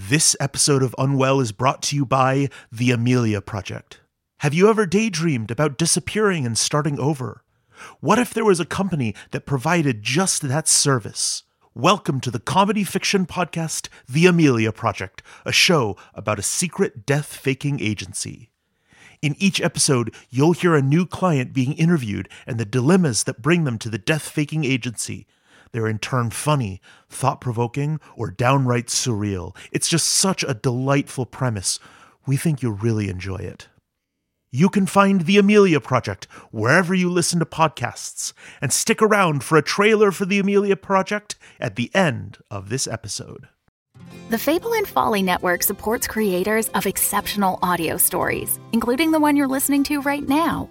This episode of Unwell is brought to you by The Amelia Project. Have you ever daydreamed about disappearing and starting over? What if there was a company that provided just that service? Welcome to the comedy fiction podcast, The Amelia Project, a show about a secret death faking agency. In each episode, you'll hear a new client being interviewed and the dilemmas that bring them to the death faking agency. They're in turn funny, thought provoking, or downright surreal. It's just such a delightful premise. We think you'll really enjoy it. You can find The Amelia Project wherever you listen to podcasts, and stick around for a trailer for The Amelia Project at the end of this episode. The Fable and Folly Network supports creators of exceptional audio stories, including the one you're listening to right now.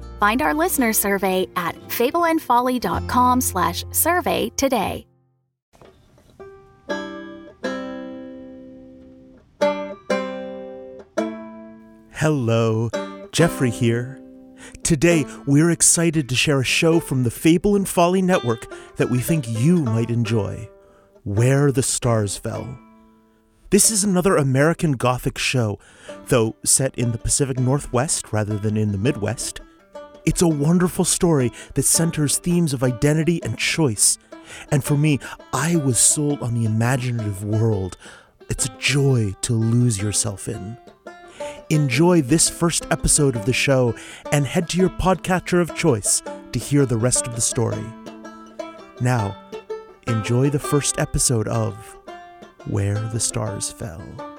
Find our listener survey at fableandfolly.com slash survey today. Hello, Jeffrey here. Today, we're excited to share a show from the Fable and Folly Network that we think you might enjoy Where the Stars Fell. This is another American Gothic show, though set in the Pacific Northwest rather than in the Midwest. It's a wonderful story that centers themes of identity and choice. And for me, I was sold on the imaginative world. It's a joy to lose yourself in. Enjoy this first episode of the show and head to your podcatcher of choice to hear the rest of the story. Now, enjoy the first episode of Where the Stars Fell.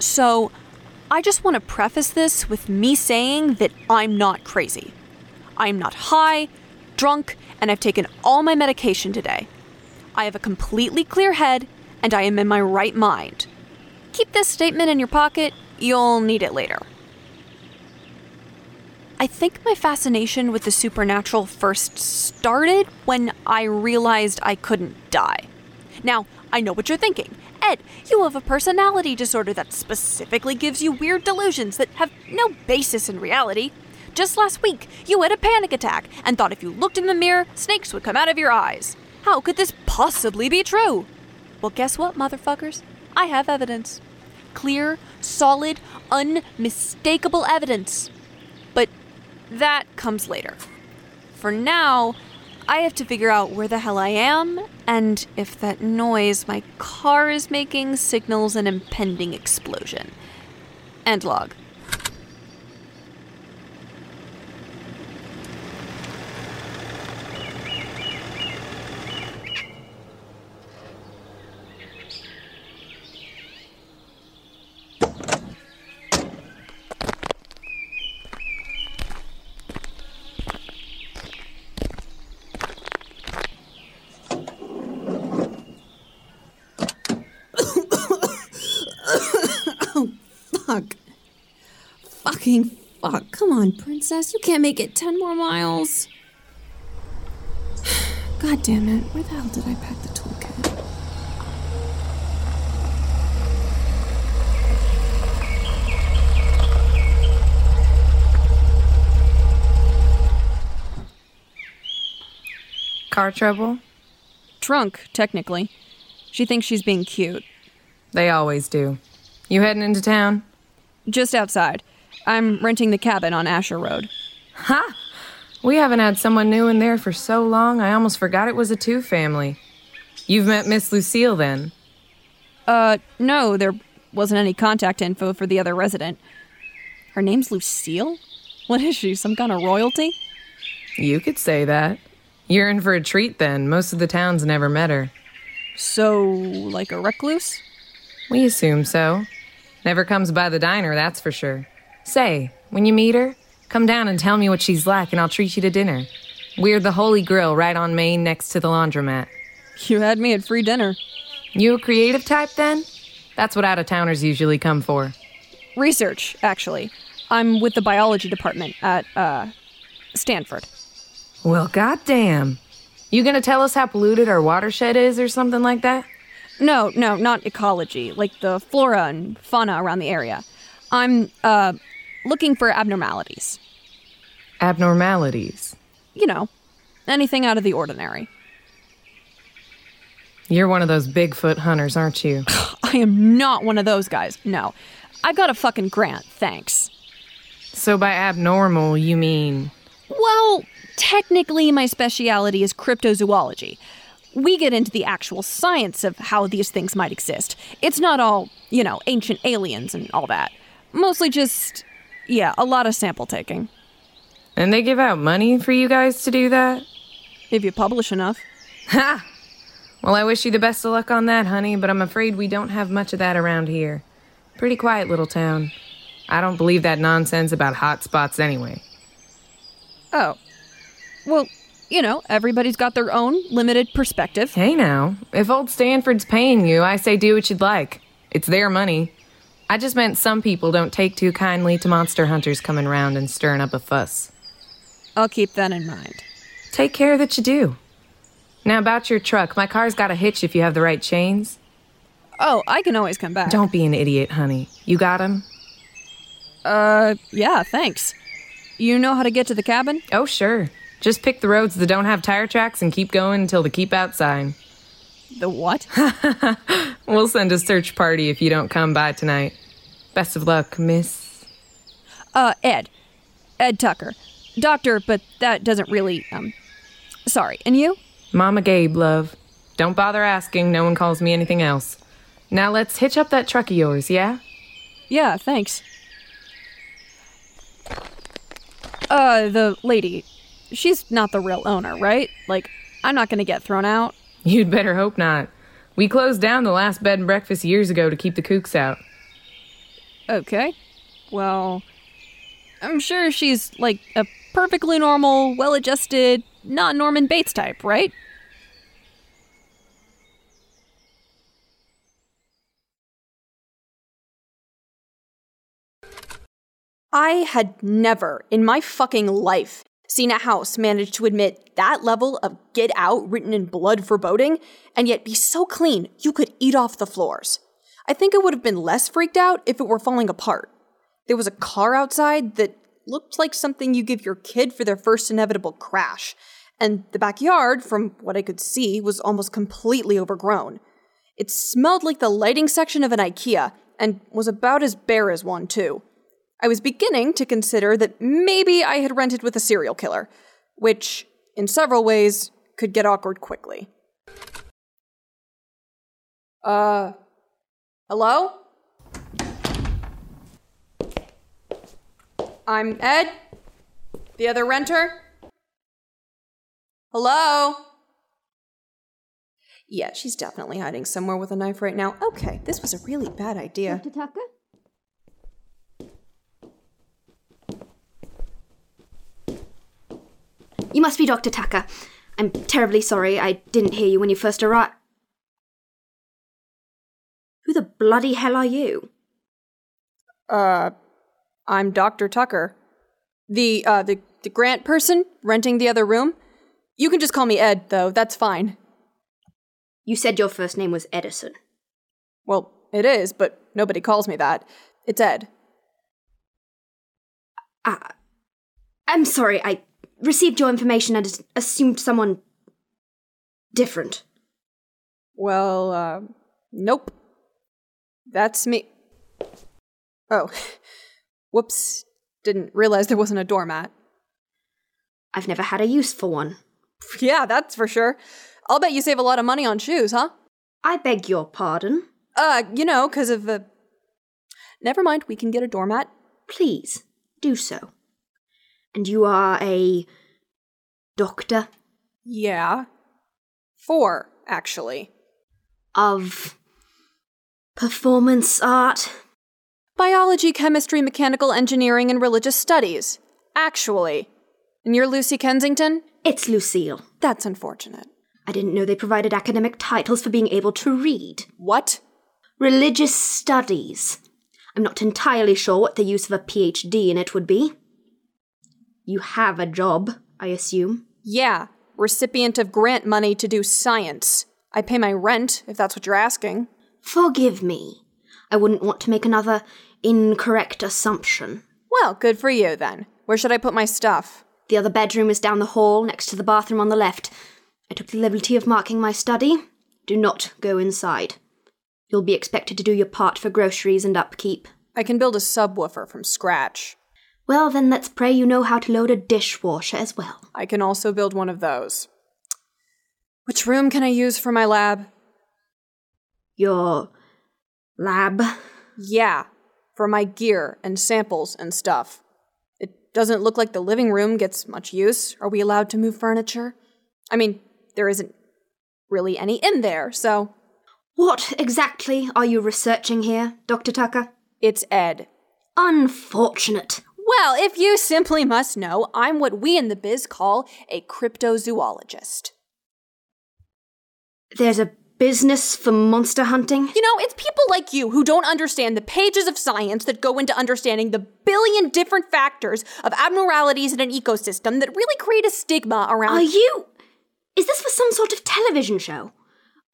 So, I just want to preface this with me saying that I'm not crazy. I am not high, drunk, and I've taken all my medication today. I have a completely clear head, and I am in my right mind. Keep this statement in your pocket, you'll need it later. I think my fascination with the supernatural first started when I realized I couldn't die. Now, I know what you're thinking. Ed, you have a personality disorder that specifically gives you weird delusions that have no basis in reality. Just last week, you had a panic attack and thought if you looked in the mirror, snakes would come out of your eyes. How could this possibly be true? Well, guess what, motherfuckers? I have evidence. Clear, solid, unmistakable evidence. But that comes later. For now, I have to figure out where the hell I am and if that noise my car is making signals an impending explosion. End log. Fuck. Fucking fuck. Come on, princess. You can't make it 10 more miles. God damn it. Where the hell did I pack the toolkit? Car trouble? Trunk, technically. She thinks she's being cute. They always do. You heading into town? Just outside. I'm renting the cabin on Asher Road. Ha! We haven't had someone new in there for so long, I almost forgot it was a two family. You've met Miss Lucille then? Uh, no, there wasn't any contact info for the other resident. Her name's Lucille? What is she, some kind of royalty? You could say that. You're in for a treat then. Most of the town's never met her. So, like a recluse? We assume so. Never comes by the diner, that's for sure. Say, when you meet her, come down and tell me what she's like, and I'll treat you to dinner. We're the Holy Grill right on Main next to the laundromat. You had me at free dinner. You a creative type then? That's what out of towners usually come for. Research, actually. I'm with the biology department at, uh, Stanford. Well, goddamn. You gonna tell us how polluted our watershed is or something like that? No, no, not ecology, like the flora and fauna around the area. I'm, uh, looking for abnormalities. Abnormalities? You know, anything out of the ordinary. You're one of those Bigfoot hunters, aren't you? I am not one of those guys, no. I've got a fucking grant, thanks. So by abnormal, you mean. Well, technically, my speciality is cryptozoology. We get into the actual science of how these things might exist. It's not all, you know, ancient aliens and all that. Mostly just, yeah, a lot of sample taking. And they give out money for you guys to do that? If you publish enough. Ha! Well, I wish you the best of luck on that, honey, but I'm afraid we don't have much of that around here. Pretty quiet little town. I don't believe that nonsense about hot spots anyway. Oh. Well, you know, everybody's got their own limited perspective. Hey now, if old Stanford's paying you, I say do what you'd like. It's their money. I just meant some people don't take too kindly to monster hunters coming around and stirring up a fuss. I'll keep that in mind. Take care that you do. Now, about your truck, my car's got a hitch if you have the right chains. Oh, I can always come back. Don't be an idiot, honey. You got him? Uh, yeah, thanks. You know how to get to the cabin? Oh, sure. Just pick the roads that don't have tire tracks and keep going until the keep out sign. The what? we'll send a search party if you don't come by tonight. Best of luck, miss. Uh, Ed. Ed Tucker. Doctor, but that doesn't really, um. Sorry. And you? Mama Gabe, love. Don't bother asking, no one calls me anything else. Now let's hitch up that truck of yours, yeah? Yeah, thanks. Uh, the lady. She's not the real owner, right? Like, I'm not gonna get thrown out. You'd better hope not. We closed down the last bed and breakfast years ago to keep the kooks out. Okay. Well, I'm sure she's like a perfectly normal, well adjusted, not Norman Bates type, right? I had never in my fucking life seen a house manage to admit that level of get out written in blood foreboding and yet be so clean you could eat off the floors. I think I would have been less freaked out if it were falling apart. There was a car outside that looked like something you give your kid for their first inevitable crash, and the backyard, from what I could see, was almost completely overgrown. It smelled like the lighting section of an IKEA, and was about as bare as one, too. I was beginning to consider that maybe I had rented with a serial killer, which, in several ways, could get awkward quickly. Uh, hello? I'm Ed, the other renter. Hello? Yeah, she's definitely hiding somewhere with a knife right now. Okay, this was a really bad idea. Dr. Tucker? You must be Dr. Tucker. I'm terribly sorry I didn't hear you when you first arrived. Who the bloody hell are you? Uh, I'm Dr. Tucker. The, uh, the, the grant person renting the other room. You can just call me Ed, though. That's fine. You said your first name was Edison. Well, it is, but nobody calls me that. It's Ed. Uh, I'm sorry, I received your information and assumed someone different. Well, uh, nope. That's me. Oh. Whoops. Didn't realize there wasn't a doormat. I've never had a use for one. Yeah, that's for sure. I'll bet you save a lot of money on shoes, huh? I beg your pardon? Uh, you know, because of the. Never mind, we can get a doormat. Please, do so. And you are a. doctor? Yeah. Four, actually. Of. performance art? Biology, chemistry, mechanical engineering, and religious studies. Actually. And you're Lucy Kensington? It's Lucille. That's unfortunate. I didn't know they provided academic titles for being able to read. What? Religious studies. I'm not entirely sure what the use of a PhD in it would be. You have a job, I assume. Yeah, recipient of grant money to do science. I pay my rent, if that's what you're asking. Forgive me. I wouldn't want to make another incorrect assumption. Well, good for you then. Where should I put my stuff? The other bedroom is down the hall, next to the bathroom on the left. I took the liberty of marking my study. Do not go inside. You'll be expected to do your part for groceries and upkeep. I can build a subwoofer from scratch. Well, then let's pray you know how to load a dishwasher as well. I can also build one of those. Which room can I use for my lab? Your lab? Yeah, for my gear and samples and stuff. It doesn't look like the living room gets much use. Are we allowed to move furniture? I mean, there isn't really any in there, so. What exactly are you researching here, Dr. Tucker? It's Ed. Unfortunate. Well, if you simply must know, I'm what we in the biz call a cryptozoologist. There's a business for monster hunting? You know, it's people like you who don't understand the pages of science that go into understanding the billion different factors of abnormalities in an ecosystem that really create a stigma around. Are you. Is this for some sort of television show?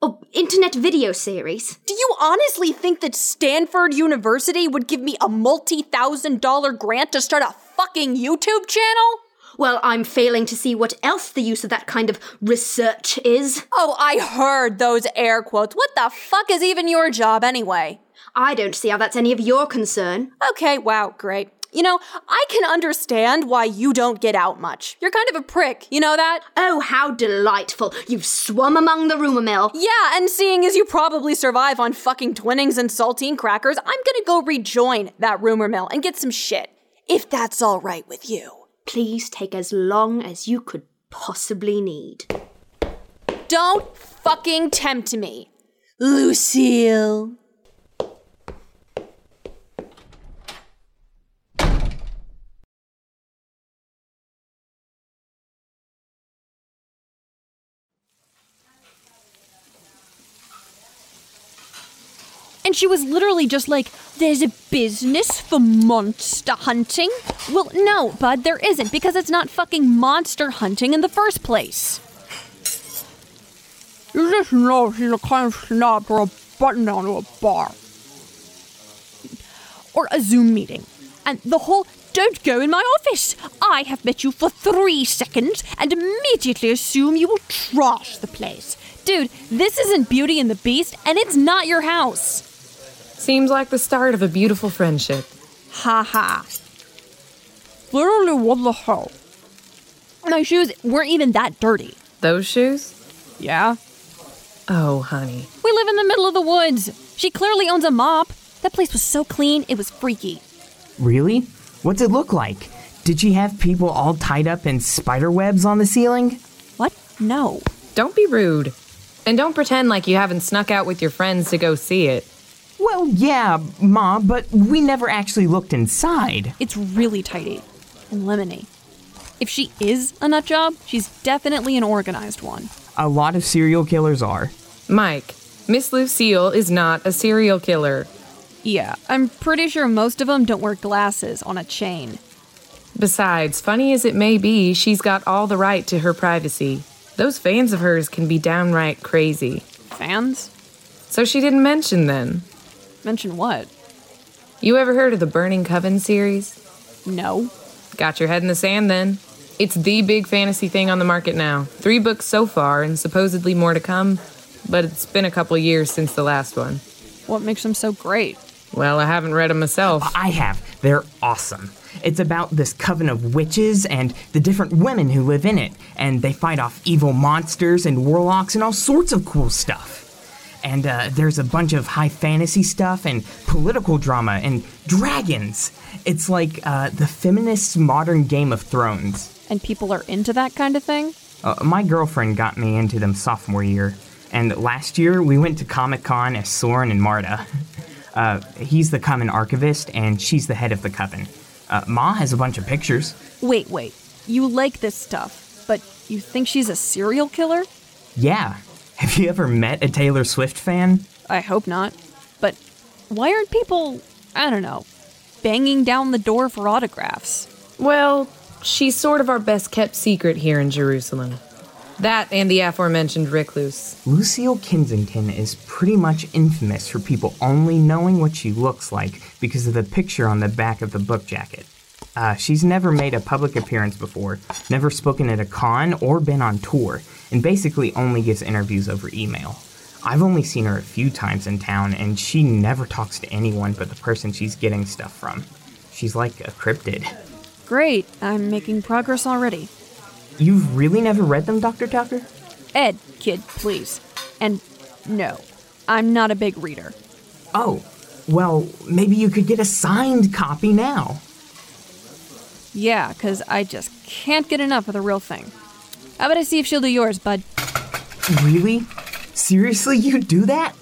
Or internet video series? Do you honestly think that Stanford University would give me a multi thousand dollar grant to start a fucking YouTube channel? Well, I'm failing to see what else the use of that kind of research is. Oh, I heard those air quotes. What the fuck is even your job anyway? I don't see how that's any of your concern. Okay, wow, great. You know, I can understand why you don't get out much. You're kind of a prick, you know that? Oh, how delightful. You've swum among the rumor mill. Yeah, and seeing as you probably survive on fucking Twinings and saltine crackers, I'm gonna go rejoin that rumor mill and get some shit. If that's all right with you. Please take as long as you could possibly need. Don't fucking tempt me. Lucille. She was literally just like, There's a business for monster hunting? Well, no, bud, there isn't, because it's not fucking monster hunting in the first place. You just know she's a kind of snob for a button down to a bar. Or a Zoom meeting. And the whole don't go in my office. I have met you for three seconds and immediately assume you will trash the place. Dude, this isn't Beauty and the Beast, and it's not your house. Seems like the start of a beautiful friendship. Ha ha. Literally, what the hell? My shoes weren't even that dirty. Those shoes? Yeah. Oh, honey. We live in the middle of the woods. She clearly owns a mop. That place was so clean, it was freaky. Really? What's it look like? Did she have people all tied up in spider webs on the ceiling? What? No. Don't be rude. And don't pretend like you haven't snuck out with your friends to go see it. Well, yeah, Ma, but we never actually looked inside. It's really tidy and lemony. If she is a nut job, she's definitely an organized one. A lot of serial killers are. Mike, Miss Lucille is not a serial killer. Yeah, I'm pretty sure most of them don't wear glasses on a chain. Besides, funny as it may be, she's got all the right to her privacy. Those fans of hers can be downright crazy. Fans? So she didn't mention then. Mention what? You ever heard of the Burning Coven series? No. Got your head in the sand then. It's the big fantasy thing on the market now. Three books so far, and supposedly more to come, but it's been a couple years since the last one. What makes them so great? Well, I haven't read them myself. I have. They're awesome. It's about this coven of witches and the different women who live in it, and they fight off evil monsters and warlocks and all sorts of cool stuff. And uh, there's a bunch of high fantasy stuff and political drama and dragons. It's like uh, the feminist modern Game of Thrones. And people are into that kind of thing? Uh, my girlfriend got me into them sophomore year, and last year we went to Comic Con as Soren and Marta. Uh, he's the common archivist, and she's the head of the coven. Uh, Ma has a bunch of pictures. Wait, wait. You like this stuff, but you think she's a serial killer? Yeah. Have you ever met a Taylor Swift fan? I hope not. But why aren't people, I don't know, banging down the door for autographs? Well, she's sort of our best kept secret here in Jerusalem. That and the aforementioned recluse. Lucille Kensington is pretty much infamous for people only knowing what she looks like because of the picture on the back of the book jacket. Uh, she's never made a public appearance before, never spoken at a con or been on tour, and basically only gives interviews over email. I've only seen her a few times in town, and she never talks to anyone but the person she's getting stuff from. She's like a cryptid. Great, I'm making progress already. You've really never read them, Dr. Tucker? Ed, kid, please. And no, I'm not a big reader. Oh, well, maybe you could get a signed copy now. Yeah, because I just can't get enough of the real thing. How about I see if she'll do yours, bud? Really? Seriously, you do that?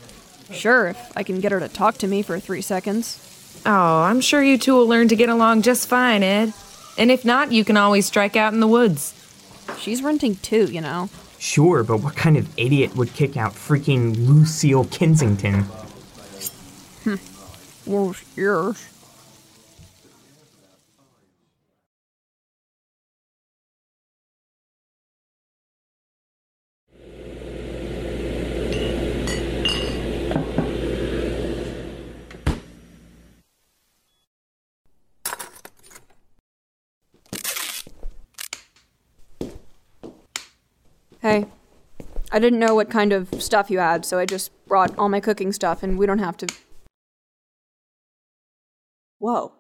Sure, if I can get her to talk to me for three seconds. Oh, I'm sure you two will learn to get along just fine, Ed. And if not, you can always strike out in the woods. She's renting too, you know. Sure, but what kind of idiot would kick out freaking Lucille Kensington? Hmm. What's yours? Hey, I didn't know what kind of stuff you had, so I just brought all my cooking stuff and we don't have to. Whoa.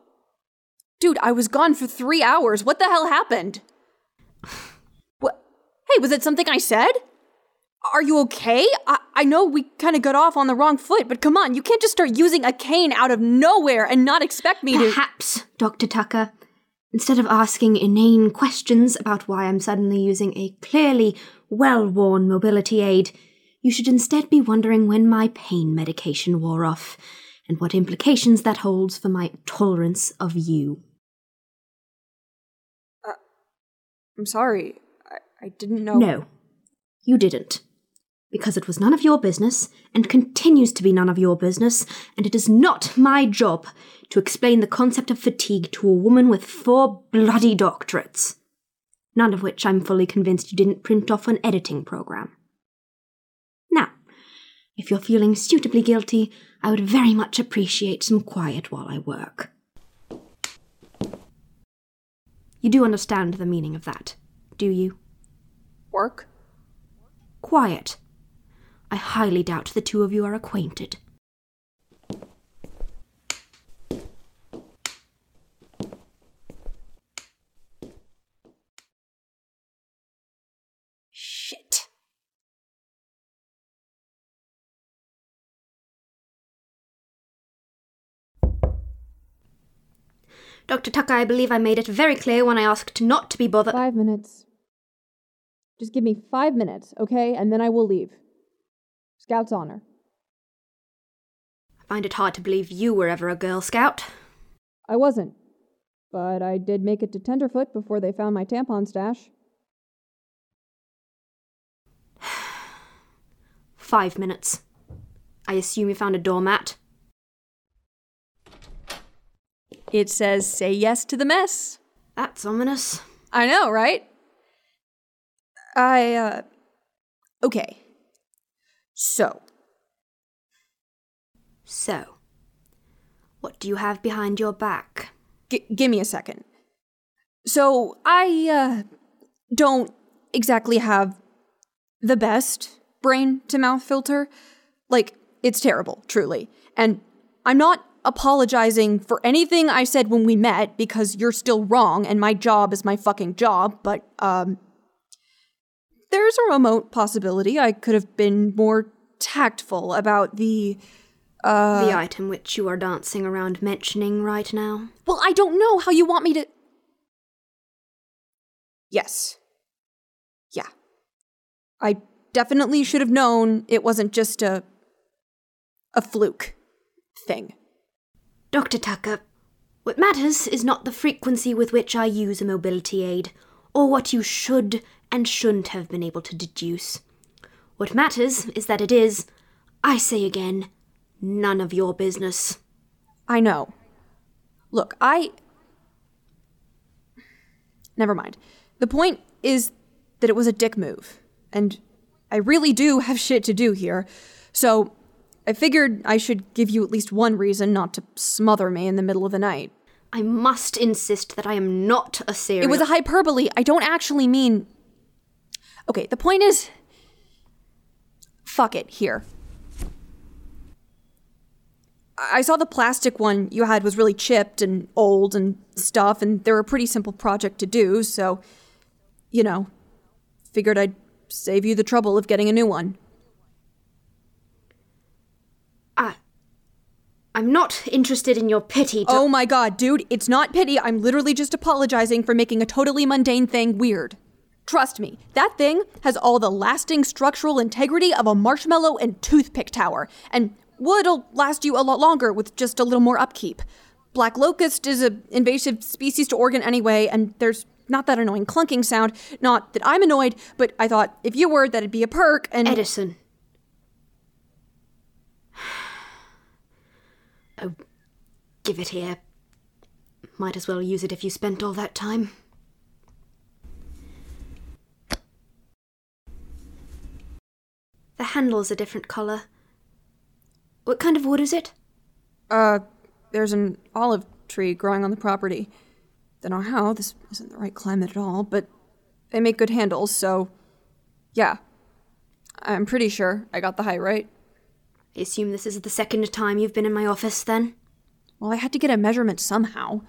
Dude, I was gone for three hours. What the hell happened? What? Hey, was it something I said? Are you okay? I, I know we kind of got off on the wrong foot, but come on, you can't just start using a cane out of nowhere and not expect me to. Perhaps, Dr. Tucker, instead of asking inane questions about why I'm suddenly using a clearly well worn mobility aid, you should instead be wondering when my pain medication wore off and what implications that holds for my tolerance of you. Uh, I'm sorry. I, I didn't know. No, you didn't. Because it was none of your business and continues to be none of your business, and it is not my job to explain the concept of fatigue to a woman with four bloody doctorates. None of which I'm fully convinced you didn't print off an editing program. Now, if you're feeling suitably guilty, I would very much appreciate some quiet while I work. You do understand the meaning of that, do you? Work? Quiet. I highly doubt the two of you are acquainted. Shit. Dr. Tucker, I believe I made it very clear when I asked not to be bothered. Five minutes. Just give me five minutes, okay? And then I will leave. Scout's honor. I find it hard to believe you were ever a Girl Scout. I wasn't. But I did make it to Tenderfoot before they found my tampon stash. Five minutes. I assume you found a doormat. It says, say yes to the mess. That's ominous. I know, right? I, uh. Okay. So. So. What do you have behind your back? G- give me a second. So, I, uh. don't exactly have the best brain to mouth filter. Like, it's terrible, truly. And I'm not apologizing for anything I said when we met because you're still wrong and my job is my fucking job, but, um, there's a remote possibility I could have been more tactful about the, uh. the item which you are dancing around mentioning right now. Well, I don't know how you want me to. Yes. Yeah. I definitely should have known it wasn't just a. a fluke thing. Dr. Tucker, what matters is not the frequency with which I use a mobility aid, or what you should and shouldn't have been able to deduce. What matters is that it is, I say again, none of your business. I know. Look, I. Never mind. The point is that it was a dick move, and I really do have shit to do here, so I figured I should give you at least one reason not to smother me in the middle of the night. I must insist that I am not a serial. It was a hyperbole. I don't actually mean. Okay, the point is. Fuck it, here. I saw the plastic one you had was really chipped and old and stuff, and they're a pretty simple project to do, so, you know, figured I'd save you the trouble of getting a new one. I. I'm not interested in your pity. Oh my god, dude, it's not pity. I'm literally just apologizing for making a totally mundane thing weird. Trust me, that thing has all the lasting structural integrity of a marshmallow and toothpick tower, and wood'll last you a lot longer with just a little more upkeep. Black locust is an invasive species to Oregon anyway, and there's not that annoying clunking sound. Not that I'm annoyed, but I thought if you were, that'd be a perk, and. Edison. Oh, give it here. Might as well use it if you spent all that time. The handle's a different colour. What kind of wood is it? Uh, there's an olive tree growing on the property. Don't know how, this isn't the right climate at all, but they make good handles, so. Yeah. I'm pretty sure I got the height right. I assume this is the second time you've been in my office, then? Well, I had to get a measurement somehow.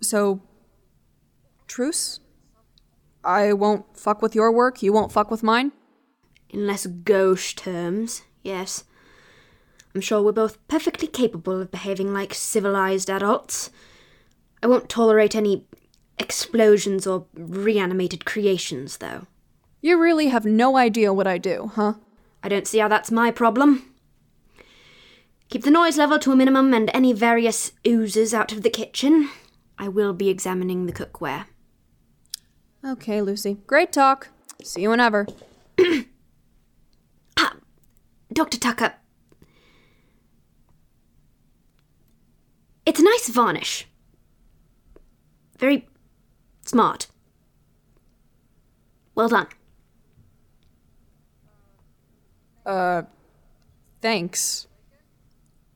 So. Truce? I won't fuck with your work, you won't fuck with mine? In less gauche terms, yes. I'm sure we're both perfectly capable of behaving like civilized adults. I won't tolerate any explosions or reanimated creations, though. You really have no idea what I do, huh? I don't see how that's my problem. Keep the noise level to a minimum and any various oozes out of the kitchen. I will be examining the cookware. Okay, Lucy. Great talk. See you whenever. Dr. Tucker. It's a nice varnish. Very smart. Well done. Uh, thanks.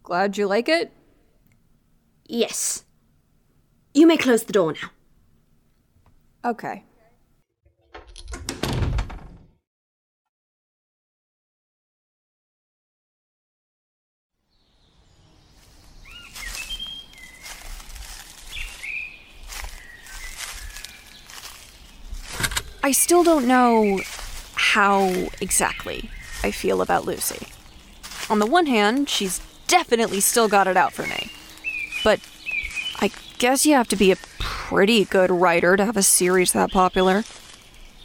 Glad you like it? Yes. You may close the door now. Okay. I still don't know how exactly I feel about Lucy. On the one hand, she's definitely still got it out for me. But I guess you have to be a pretty good writer to have a series that popular.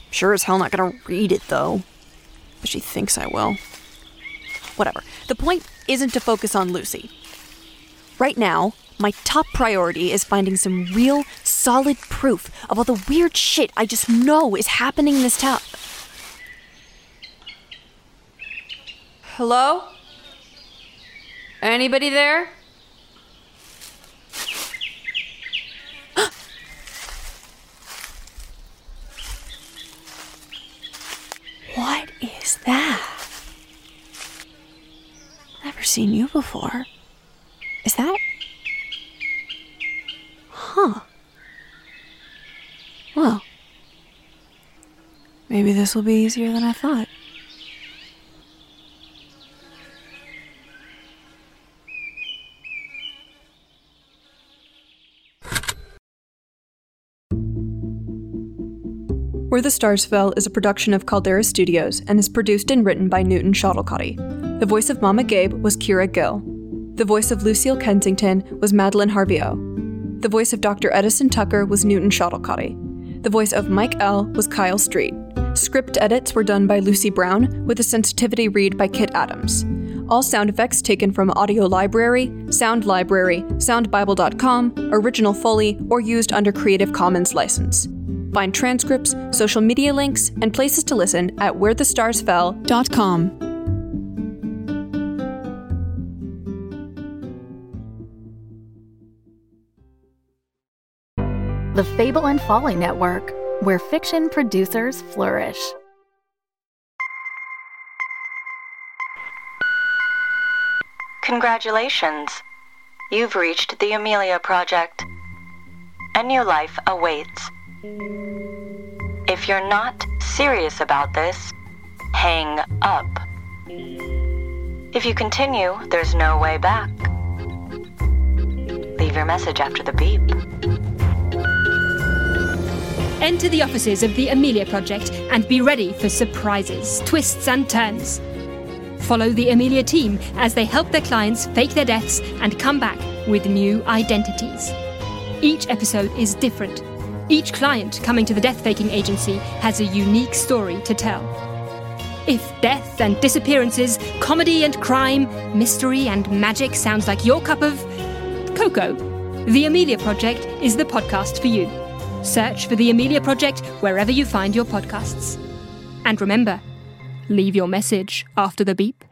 Sure as hell not gonna read it though. But she thinks I will. Whatever. The point isn't to focus on Lucy. Right now, my top priority is finding some real, solid proof of all the weird shit I just know is happening in this town. Hello? Anybody there? what is that? Never seen you before. Is that? Huh. Well, maybe this will be easier than I thought. Where the Stars Fell is a production of Caldera Studios and is produced and written by Newton Schottelkotte. The voice of Mama Gabe was Kiera Gill. The voice of Lucille Kensington was Madelyn Harvieux. The voice of Dr. Edison Tucker was Newton Schottelkotte. The voice of Mike Elle was Kyle Street. Script edits were done by Lucy Brown, with a sensitivity read by Kit Addams. All sound effects taken from Audio Library, Sound Library, SoundBible.com, Original Foley, or used under Creative Commons license. Find transcripts, social media links, and places to listen at wherethestarsfell.com. The Fable and Folly Network, where fiction producers flourish. Congratulations. You've reached the Amelia Project. A new life awaits. If you're not serious about this, hang up. If you continue, there's no way back. Leave your message after the beep. Enter the offices of the Amelia Project and be ready for surprises, twists, and turns. Follow the Amelia team as they help their clients fake their deaths and come back with new identities. Each episode is different. Each client coming to the death faking agency has a unique story to tell. If death and disappearances, comedy and crime, mystery and magic sounds like your cup of cocoa, The Amelia Project is the podcast for you. Search for The Amelia Project wherever you find your podcasts. And remember, leave your message after the beep.